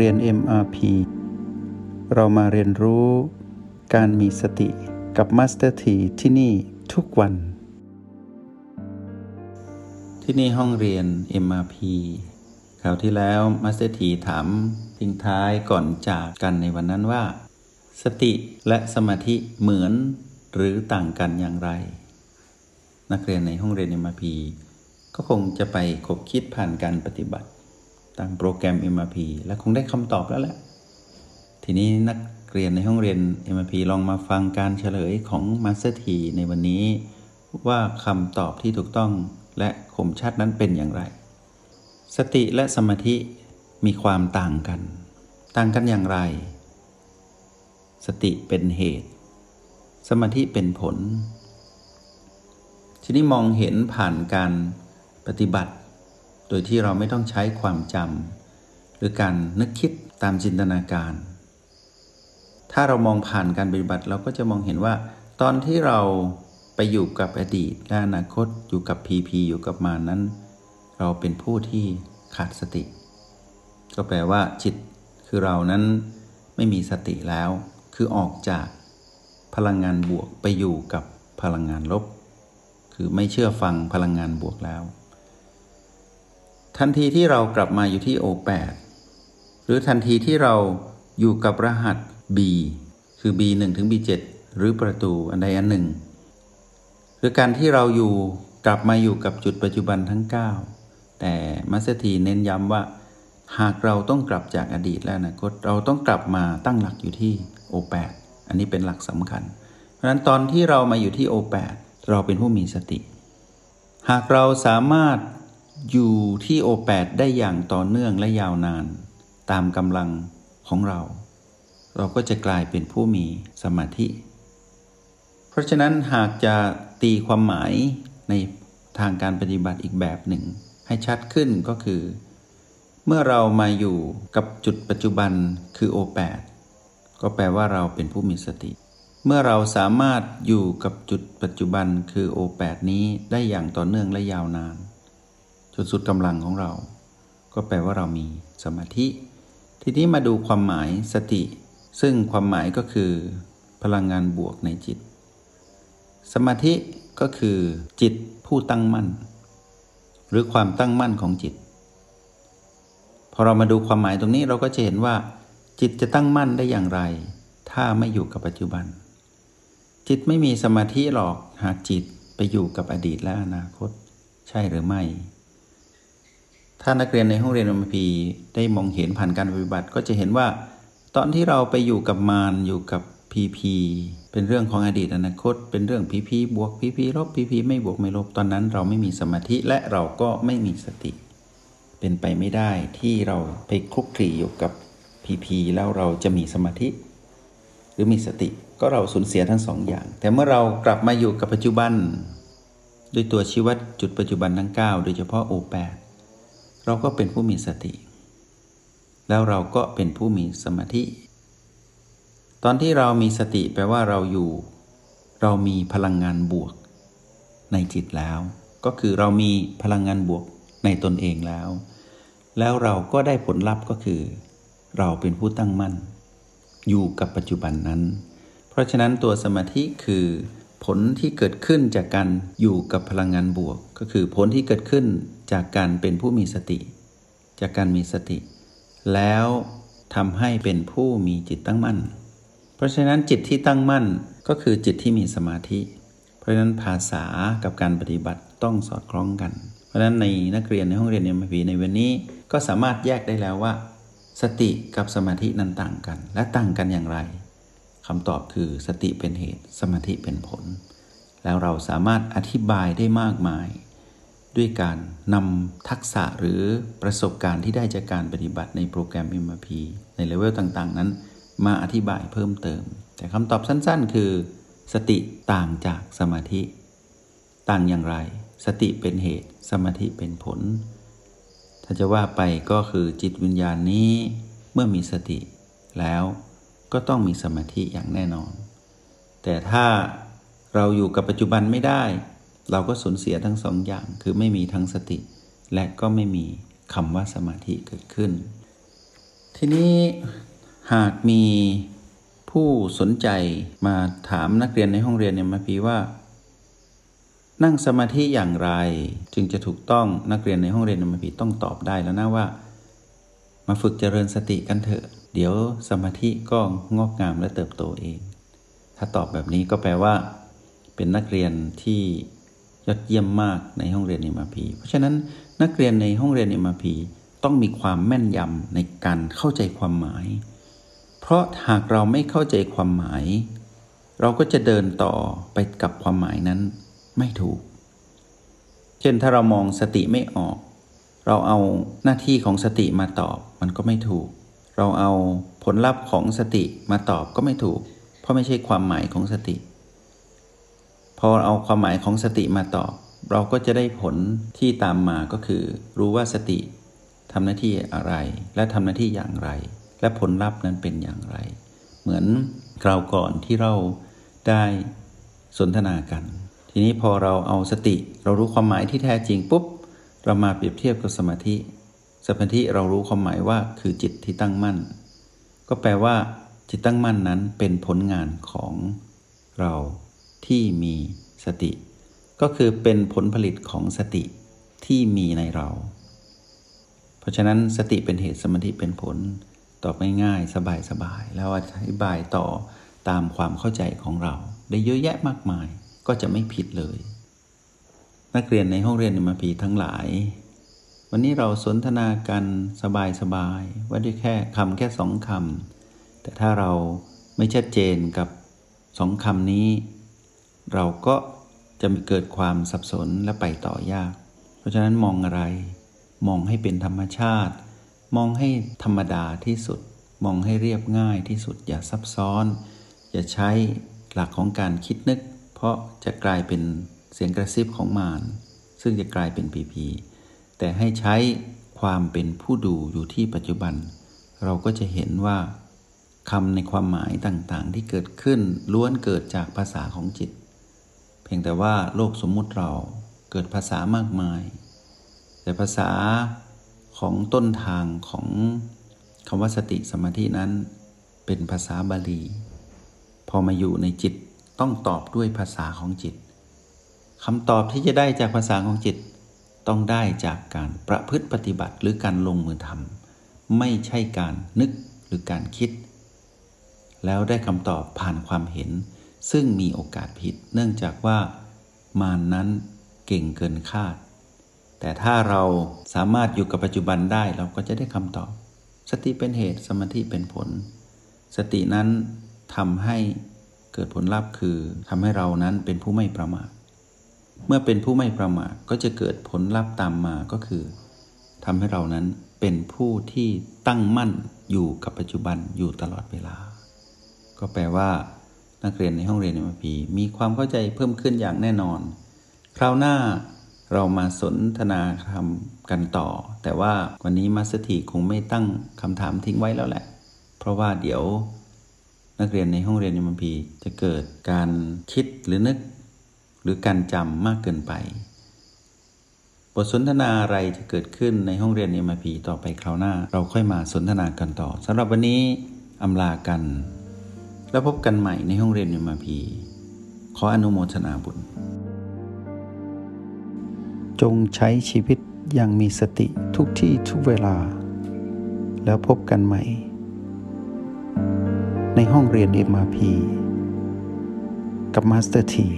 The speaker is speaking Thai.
เรียน MRP เรามาเรียนรู้การมีสติกับ Master T ที่ที่นี่ทุกวัน ที่นี่ห้องเรียน MRP คราวที่แล้ว Master T ถามทิ้งท้ายก่อนจากกันในวันนั้นว่า สติและสมาธิเหมือนหรือต่างกันอย่างไร นักเรียนในห้องเรียน MRP ก็คงจะไปคบคิดผ่านการปฏิบัติ ตามโปรแกรม MRP และคงได้คำตอบแล้วแหละ ทีนี้นักเรียนในห้องเรียน MRP ลองมาฟังการเฉลยของ Master T ในวันนี้ ว่าคำตอบที่ถูกต้องและคมชัดนั้นเป็นอย่างไร สติและสมาธิมีความต่างกัน ต่างกันอย่างไร สติเป็นเหตุ สมาธิเป็นผล ทีนี้มองเห็นผ่านการปฏิบัติ โดยที่เราไม่ต้องใช้ความจำหรือการนึกคิดตามจินตนาการ ถ้าเรามองผ่านการปฏิบัติเราก็จะมองเห็นว่า ตอนที่เราไปอยู่กับอดีตและอนาคตอยู่กับพีพีอยู่กับมานั้น เราเป็นผู้ที่ขาดสติ ก็แปลว่า จิตคือเรานั้นไม่มีสติแล้ว คือออกจากพลังงานบวกไปอยู่กับพลังงานลบ คือไม่เชื่อฟังพลังงานบวกแล้ว ทันทีที่เรากลับมาอยู่ที่ O8 หรือทันทีที่เราอยู่กับรหัส B คือ B1 ถึง B7 หรือประตูอันใดอันหนึ่ง หรือการที่เราอยู่กลับมาอยู่กับจุดปัจจุบันทั้ง 9 แต่มัสถีเน้นย้ำว่า หากเราต้องกลับจากอดีตและอนาคตเราต้องกลับมาตั้งหลักอยู่ที่ O8 อันนี้เป็นหลักสำคัญ เพราะนั้นตอนที่เรามาอยู่ที่ O8 เราเป็นผู้มีสติ หากเราสามารถ อยู่ที่โอแปดได้อย่างต่อเนื่องและยาวนาน ตามกำลังของเรา เราก็จะกลายเป็นผู้มีสมาธิ เพราะฉะนั้นหากจะตีความหมายในทางการปฏิบัติอีกแบบหนึ่ง ให้ชัดขึ้นก็คือ เมื่อเรามาอยู่กับจุดปัจจุบันคือโอแปดก็แปลว่าเราเป็นผู้มีสติ เมื่อเราสามารถอยู่กับจุดปัจจุบันคือโอแปดนี้ได้อย่างต่อเนื่องและยาวนาน จนสุดกำลังของเรา ก็แปลว่าเรามีสมาธิ ทีนี้มาดูความหมายสติ ซึ่งความหมายก็คือ พลังงานบวกในจิต สมาธิก็คือจิตผู้ตั้งมั่น หรือความตั้งมั่นของจิต พอเรามาดูความหมายตรงนี้เราก็จะเห็นว่า จิตจะตั้งมั่นได้อย่างไร ถ้าไม่อยู่กับปัจจุบัน จิตไม่มีสมาธิหรอกหากจิตไปอยู่กับอดีตและอนาคต ใช่หรือไม่ ถ้านักเรียนในห้องเรียนอมพีได้มองเห็นผ่านการปฏิบัติก็จะเห็นว่า ตอนที่เราไปอยู่กับมารอยู่กับพีพีเป็นเรื่องของอดีตอนาคต เป็นเรื่องพีพีบวกพีพีลบพีพีไม่บวกไม่ลบตอนนั้น เราไม่มีสมาธิและเราก็ไม่มีสติ เป็นไปไม่ได้ที่เราไปคลุกคลีอยู่กับพีพีแล้วเราจะมีสมาธิ หรือมีสติก็เราสูญเสียทั้งสองอย่าง แต่เมื่อเรากลับมาอยู่กับปัจจุบัน ด้วยตัวชีวัดจุดปัจจุบันทั้ง 9 โดยเฉพาะโอแปด เราก็เป็นผู้มีสติ แล้วเราก็เป็นผู้มีสมาธิ ตอนที่เรามีสติแปลว่าเราอยู่ เรามีพลังงานบวก ในจิตแล้ว ก็คือเรามีพลังงานบวกในตนเองแล้ว แล้วเราก็ได้ผลลัพธ์ก็คือ เราเป็นผู้ตั้งมั่น อยู่กับปัจจุบันนั้น เพราะฉะนั้นตัวสมาธิคือ ผลที่เกิดขึ้นจากการอยู่กับพลังงานบวก ก็คือผลที่เกิดขึ้นจากการเป็นผู้มีสติ จากการมีสติ แล้วทำให้เป็นผู้มีจิตตั้งมั่น เพราะฉะนั้นจิตที่ตั้งมั่นก็คือจิตที่มีสมาธิ เพราะฉะนั้นภาษากับการปฏิบัติต้องสอดคล้องกัน เพราะฉะนั้นในนักเรียนในห้องเรียนเอ็มพีในวันนี้ก็สามารถแยกได้แล้วว่า สติกับสมาธินั้นต่างกัน และต่างกันอย่างไร คำตอบคือสติเป็นเหตุสมาธิเป็นผล แล้วเราสามารถอธิบายได้มากมาย ด้วยการนำทักษะหรือประสบการณ์ที่ได้จากการปฏิบัติในโปรแกรม MRP ในเลเวลต่างๆ นั้น มาอธิบายเพิ่มเติม แต่คำตอบสั้นๆ คือ สติต่างจากสมาธิ ต่างอย่างไร สติเป็นเหตุสมาธิเป็นผล ถ้าจะว่าไปก็คือจิตวิญญาณนี้เมื่อมีสติแล้ว ก็ต้องมีสมาธิอย่างแน่นอน แต่ถ้าเราอยู่กับปัจจุบันไม่ได้ เราก็สูญเสียทั้งสองอย่าง คือไม่มีทั้งสติ และก็ไม่มีคำว่าสมาธิเกิดขึ้น ทีนี้หากมีผู้สนใจมาถามนักเรียนในห้องเรียนเนี่ยมาพีว่า นั่งสมาธิอย่างไร จึงจะถูกต้องนักเรียนในห้องเรียนมาพีต้องตอบได้แล้วนะว่า มาฝึกเจริญสติกันเถอะ เดี๋ยวสมาธิก็งอกงามและเติบโตเอง ถ้าตอบแบบนี้ก็แปลว่า เป็นนักเรียนที่ยอดเยี่ยมมากในห้องเรียนเอ็มพีเพราะฉะนั้นนักเรียนในห้องเรียนเอ็มพีต้องมีความแม่นยำในการเข้าใจความหมาย เพราะหากเราไม่เข้าใจความหมาย เราก็จะเดินต่อไปกับความหมายนั้นไม่ถูก เช่นถ้าเรามองสติไม่ออก เราเอาหน้าที่ของสติมาตอบมันก็ไม่ถูก เราเอาผลลัพธ์ของสติมาตอบก็ไม่ถูก เพราะไม่ใช่ความหมายของสติ พอเอาความหมายของสติมาตอบ เราก็จะได้ผลที่ตามมาก็คือ รู้ว่าสติทำหน้าที่อะไร และทำหน้าที่อย่างไร และผลลัพธ์นั้นเป็นอย่างไร เหมือนคราวก่อนที่เราได้สนทนากัน ทีนี้พอเราเอาสติ เรารู้ความหมายที่แท้จริงปุ๊บ เรามาเปรียบเทียบกับสมาธิ สมาธิเรารู้ความหมายว่าคือจิตที่ตั้งมั่น ก็แปลว่า จิตตั้งมั่นนั้นเป็นผลงานของเราที่มีสติ ก็คือเป็นผลผลิตของสติที่มีในเรา เพราะฉะนั้นสติเป็นเหตุสมาธิเป็นผลตอบง่ายๆสบายๆแล้วอธิบายต่อตามความเข้าใจของเรา ได้เยอะแยะมากมายก็จะไม่ผิดเลย นักเรียนในห้องเรียนมาพีทั้งหลาย วันนี้เราสนทนากันสบายๆว่าด้วยแค่คำแค่สองคำแต่ถ้าเราไม่ชัดเจนกับสองคำนี้ เราก็จะมีเกิดความสับสนและไปต่อยาก เพราะฉะนั้นมองอะไร มองให้เป็นธรรมชาติ มองให้ธรรมดาที่สุด มองให้เรียบง่ายที่สุดอย่าซับซ้อน อย่าใช้หลักของการคิดนึก เพราะจะกลายเป็นเสียงกระซิบของมารซึ่งจะกลายเป็นปีพี แต่ให้ใช้ความเป็นผู้ดูอยู่ที่ปัจจุบัน เราก็จะเห็นว่าคำในความหมายต่างๆ ที่เกิดขึ้นล้วนเกิดจากภาษาของจิต เพียงแต่ว่าโลกสมมุติเราเกิดภาษามากมาย แต่ภาษาของต้นทางของคำว่าสติสมาธินั้น เป็นภาษาบาลี พอมาอยู่ในจิตต้องตอบด้วยภาษาของจิตคำตอบที่จะได้จากภาษาของจิต ต้องได้จากการประพฤติปฏิบัติหรือการลงมือทำไม่ใช่การนึกหรือการคิด แล้วได้คำตอบผ่านความเห็น ซึ่งมีโอกาสผิด เนื่องจากว่ามานนั้นเก่งเกินคาด แต่ถ้าเราสามารถอยู่กับปัจจุบันได้เราก็จะได้คำตอบ สติเป็นเหตุสมาธิเป็นผล สตินั้นทำให้เกิดผลลัพธ์คือทำให้เรานั้นเป็นผู้ไม่ประมาท เมื่อเป็นผู้ไม่ประมาทก็จะเกิดผลลัพธ์ตามมาก็คือทำให้เรานั้นเป็นผู้ที่ตั้งมั่นอยู่กับปัจจุบันอยู่ตลอดเวลา ก็แปลว่า นักเรียนในห้องเรียนในมพีมีความเข้าใจเพิ่มขึ้นอย่างแน่นอน คราวหน้าเรามาสนทนาคำกันต่อ แต่ว่าวันนี้มาสถีคงไม่ตั้งคำถามทิ้งไว้แล้วแหละ เพราะว่าเดี๋ยว นักเรียนในห้องเรียนยมพีจะเกิดการคิดหรือนึก หรือการจำมากเกินไป บทสนทนาอะไรจะเกิดขึ้นในห้องเรียนเอ็มพีต่อไปคราวหน้า เราค่อยมาสนทนากันต่อสำหรับวันนี้อำลากัน แล้วพบกันใหม่ในห้องเรียนเอ็มพีขออนุโมทนาบุญ จงใช้ชีวิตอย่างมีสติทุกที่ทุกเวลา แล้วพบกันใหม่ ในห้องเรียน MRP กับมาสเตอร์ที